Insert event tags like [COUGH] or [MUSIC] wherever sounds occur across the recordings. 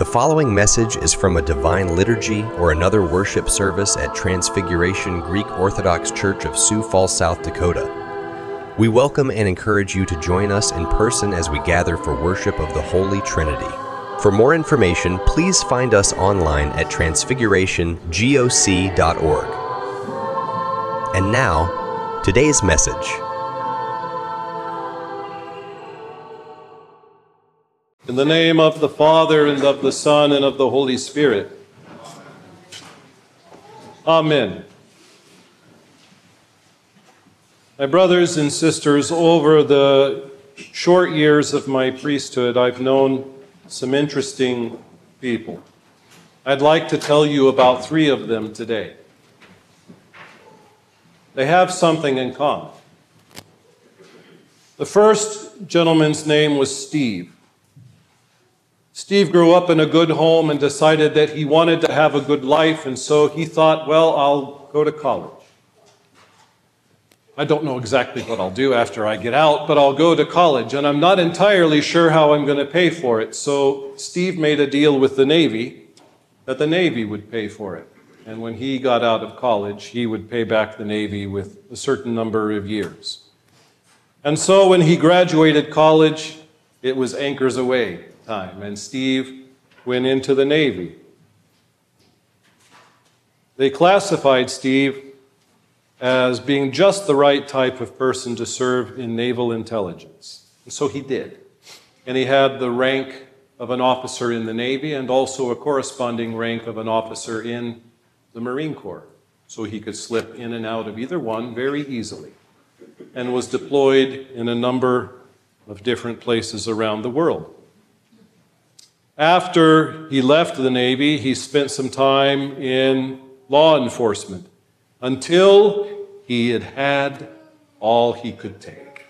The following message is from a divine liturgy or another worship service at Transfiguration Greek Orthodox Church of Sioux Falls, South Dakota. We welcome and encourage you to join us in person as we gather for worship of the Holy Trinity. For more information, please find us online at transfigurationgoc.org. And now, today's message. In the name of the Father, and of the Son, and of the Holy Spirit. Amen. My brothers and sisters, over the short years of my priesthood, I've known some interesting people. I'd like to tell you about three of them today. They have something in common. The first gentleman's name was Steve. Steve grew up in a good home and decided that he wanted to have a good life, and so he thought, well, I'll go to college. I don't know exactly what I'll do after I get out, but I'll go to college, and I'm not entirely sure how I'm going to pay for it. So Steve made a deal with the Navy that the Navy would pay for it. And when he got out of college, he would pay back the Navy with a certain number of years. And so when he graduated college, it was anchors aweigh time, and Steve went into the Navy. They classified Steve as being just the right type of person to serve in naval intelligence. And so he did. And he had the rank of an officer in the Navy and also a corresponding rank of an officer in the Marine Corps. So he could slip in and out of either one very easily and was deployed in a number of different places around the world. After he left the Navy, he spent some time in law enforcement until he had had all he could take.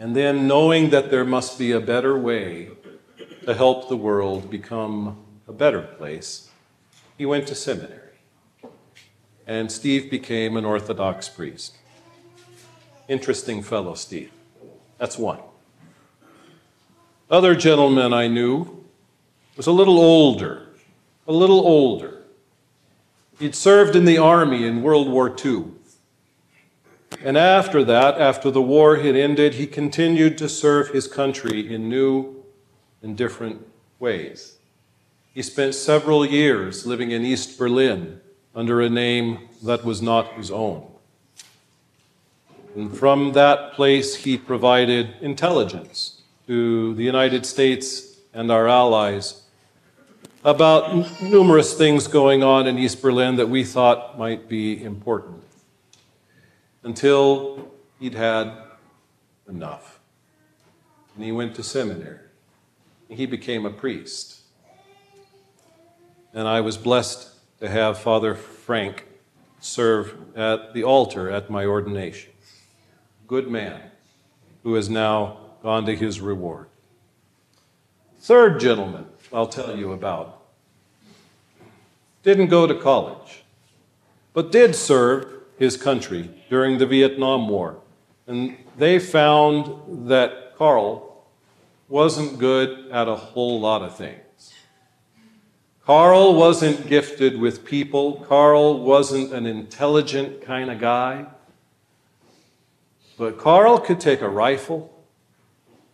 And then, knowing that there must be a better way to help the world become a better place, he went to seminary. And Steve became an Orthodox priest. Interesting fellow, Steve. That's one. Other gentleman I knew was a little older, a little older. He'd served in the army in World War II. And after that, after the war had ended, he continued to serve his country in new and different ways. He spent several years living in East Berlin under a name that was not his own. And from that place, he provided intelligence to the United States and our allies about n- numerous things going on in East Berlin that we thought might be important until he'd had enough. And he went to seminary. He became a priest. And I was blessed to have Father Frank serve at the altar at my ordination. Good man who is now gone to his reward. Third gentleman I'll tell you about didn't go to college, but did serve his country during the Vietnam War. And they found that Carl wasn't good at a whole lot of things. Carl wasn't gifted with people, Carl wasn't an intelligent kind of guy. But Carl could take a rifle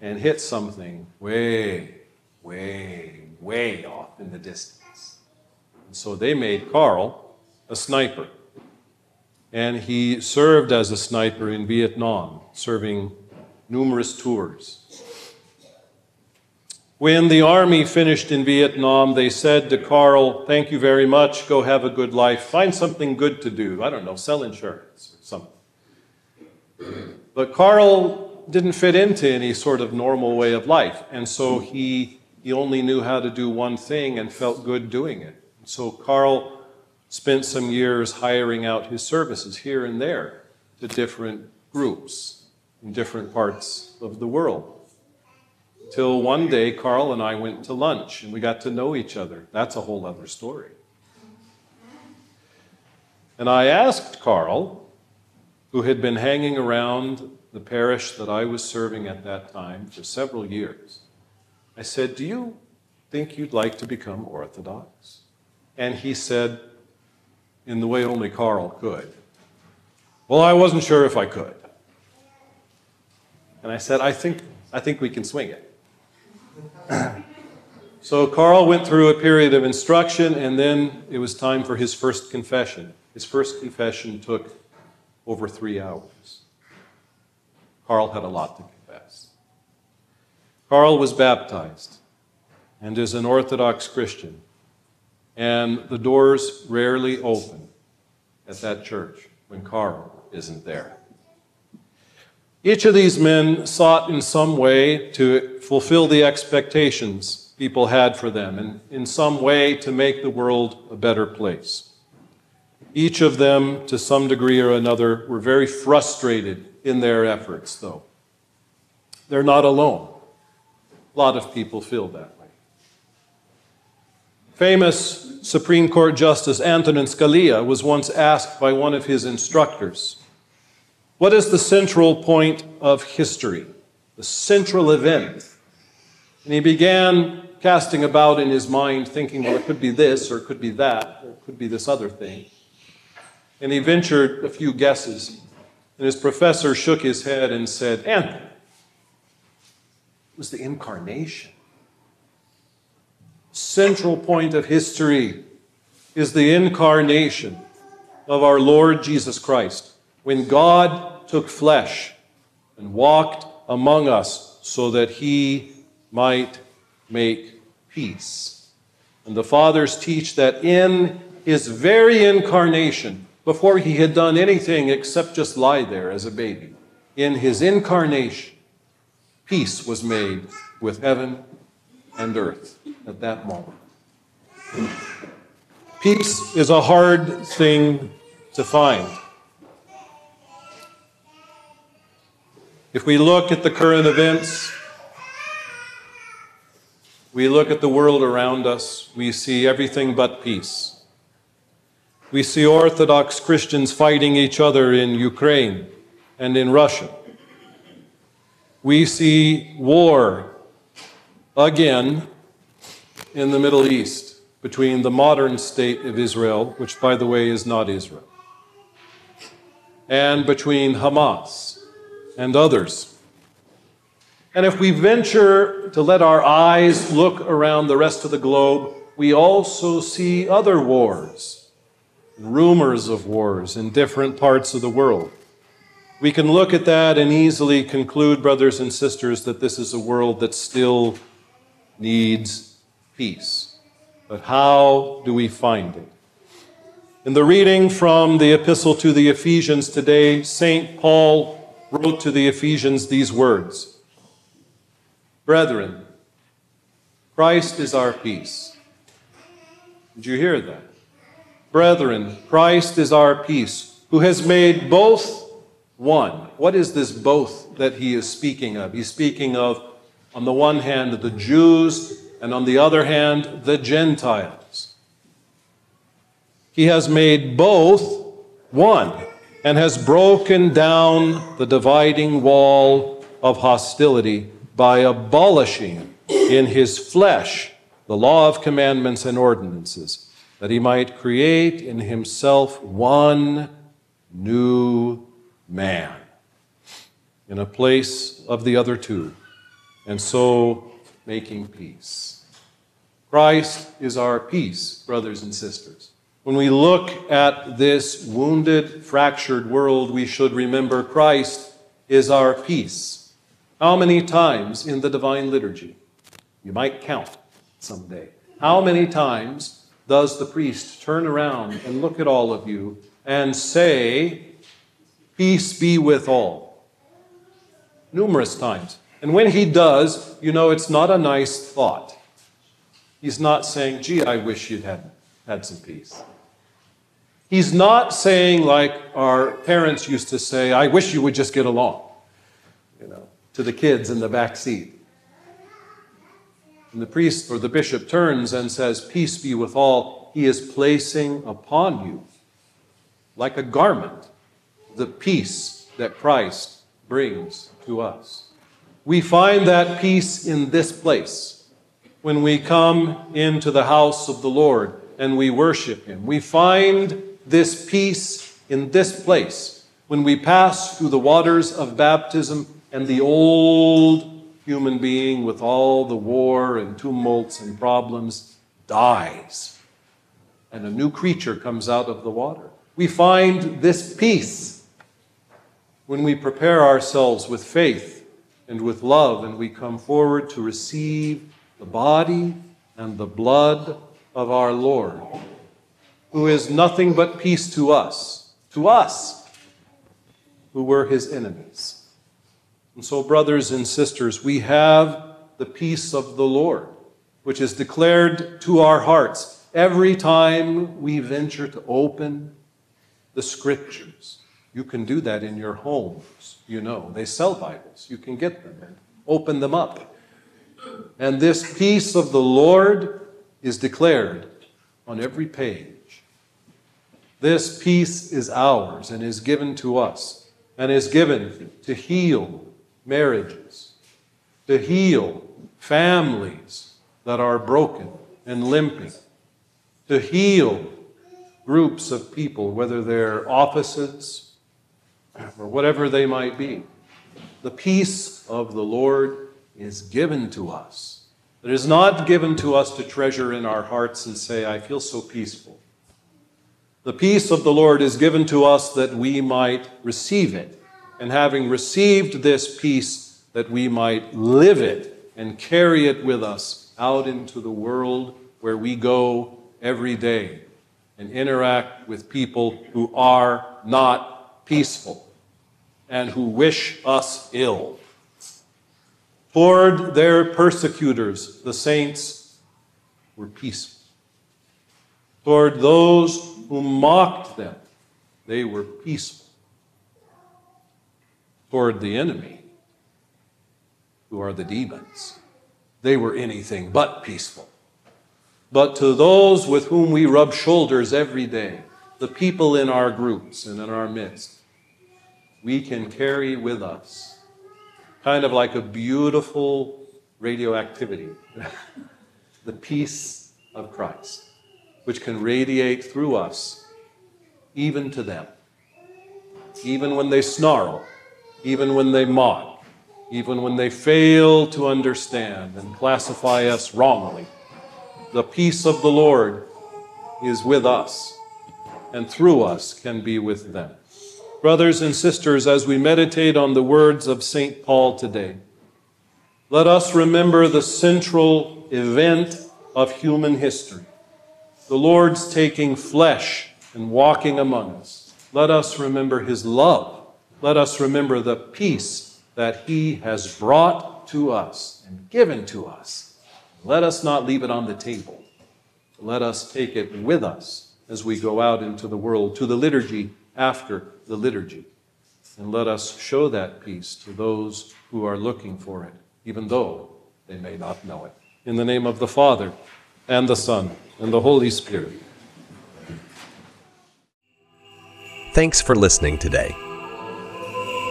and hit something way, way, way off in the distance. And so they made Carl a sniper. And he served as a sniper in Vietnam, serving numerous tours. When the army finished in Vietnam, they said to Carl, Thank you very much, go have a good life, find something good to do. I don't know, sell insurance or something. But Carl didn't fit into any sort of normal way of life, and so hmm. he, he only knew how to do one thing and felt good doing it. So Carl spent some years hiring out his services here and there to different groups in different parts of the world. Till one day, Carl and I went to lunch and we got to know each other. That's a whole other story. And I asked Carl, who had been hanging around the parish that I was serving at that time for several years, I said, Do you, think you'd like to become Orthodox? And he said, in the way only Carl could, Well, I wasn't sure if I could. And I said, I think, I think we can swing it. [CLEARS THROAT] so Carl went through a period of instruction, and then it was time for his first confession. His first confession took over three hours. Carl had a lot to confess. Carl was baptized and is an Orthodox Christian, and the doors rarely open at that church when Carl isn't there. Each of these men sought in some way to fulfill the expectations people had for them, and in some way to make the world a better place. Each of them, to some degree or another, were very frustrated in their efforts, though. They're not alone. A lot of people feel that way. Famous Supreme Court Justice Antonin Scalia was once asked by one of his instructors, What is the central point of history, the central event? And he began casting about in his mind, thinking, well, it could be this, or it could be that, or it could be this other thing. And he ventured a few guesses. And his professor shook his head and said, And it was the incarnation. Central point of history is the incarnation of our Lord Jesus Christ. When God took flesh and walked among us so that he might make peace. And the fathers teach that in his very incarnation, before he had done anything except just lie there as a baby. In his incarnation, peace was made with heaven and earth at that moment. Peace is a hard thing to find. If we look at the current events, we look at the world around us, we see everything but peace. We see Orthodox Christians fighting each other in Ukraine and in Russia. We see war again in the Middle East between the modern state of Israel, which, by the way, is not Israel, and between Hamas and others. And if we venture to let our eyes look around the rest of the globe, we also see other wars rumors of wars in different parts of the world. We can look at that and easily conclude, brothers and sisters, that this is a world that still needs peace. But how do we find it? In the reading from the epistle to the Ephesians today, St. Paul wrote to the Ephesians these words Brethren, Christ is our peace. Did you hear that? Brethren, Christ is our peace, who has made both one. What is this both that he is speaking of? He's speaking of, on the one hand, the Jews, and on the other hand, the Gentiles. He has made both one and has broken down the dividing wall of hostility by abolishing in his flesh the law of commandments and ordinances that he might create in himself one new man in a place of the other two, and so making peace. Christ is our peace, brothers and sisters. When we look at this wounded, fractured world, we should remember Christ is our peace. How many times in the Divine Liturgy? You might count someday. How many times does the priest turn around and look at all of you and say, Peace be with all? Numerous times. And when he does, you know it's not a nice thought. He's not saying, Gee, I wish you'd had, had some peace. He's not saying, like our parents used to say, I wish you would just get along, you know, to the kids in the back seat. And the priest or the bishop turns and says, Peace be with all, he is placing upon you, like a garment, the peace that Christ brings to us. We find that peace in this place. when we come into the house of the Lord and we worship Him. We find this peace in this place when we pass through the waters of baptism and the old human being with all the war and tumults and problems dies and a new creature comes out of the water. We find this peace when we prepare ourselves with faith and with love and we come forward to receive the body and the blood of our Lord, who is nothing but peace to us, to us who were his enemies. And so, brothers and sisters, we have the peace of the Lord, which is declared to our hearts every time we venture to open the scriptures. You can do that in your homes, you know. They sell Bibles. You can get them and open them up. And this peace of the Lord is declared on every page. This peace is ours and is given to us and is given to heal marriages, to heal families that are broken and limping, to heal groups of people, whether they're offices or whatever they might be. The peace of the Lord is given to us. It is not given to us to treasure in our hearts and say, I feel so peaceful. The peace of the Lord is given to us that we might receive it. And having received this peace, that we might live it and carry it with us out into the world where we go every day and interact with people who are not peaceful and who wish us ill. Toward their persecutors, the saints were peaceful. Toward those who mocked them, they were peaceful. Toward the enemy, who are the demons, they were anything but peaceful. But to those with whom we rub shoulders every day, the people in our groups and in our midst, we can carry with us kind of like a beautiful radioactivity, [LAUGHS] the peace of Christ, which can radiate through us, even to them. Even when they snarl, even when they mock, even when they fail to understand and classify us wrongly, the peace of the Lord is with us and through us can be with them. Brothers and sisters, as we meditate on the words of St. Paul today, let us remember the central event of human history the Lord's taking flesh and walking among us. Let us remember his love. Let us remember the peace that he has brought to us and given to us. Let us not leave it on the table. Let us take it with us as we go out into the world to the liturgy after the liturgy. And let us show that peace to those who are looking for it, even though they may not know it. In the name of the Father, and the Son, and the Holy Spirit. Thanks for listening today.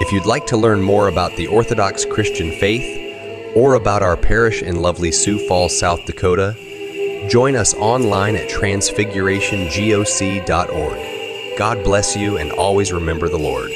If you'd like to learn more about the Orthodox Christian faith or about our parish in lovely Sioux Falls, South Dakota, join us online at transfigurationgoc.org. God bless you and always remember the Lord.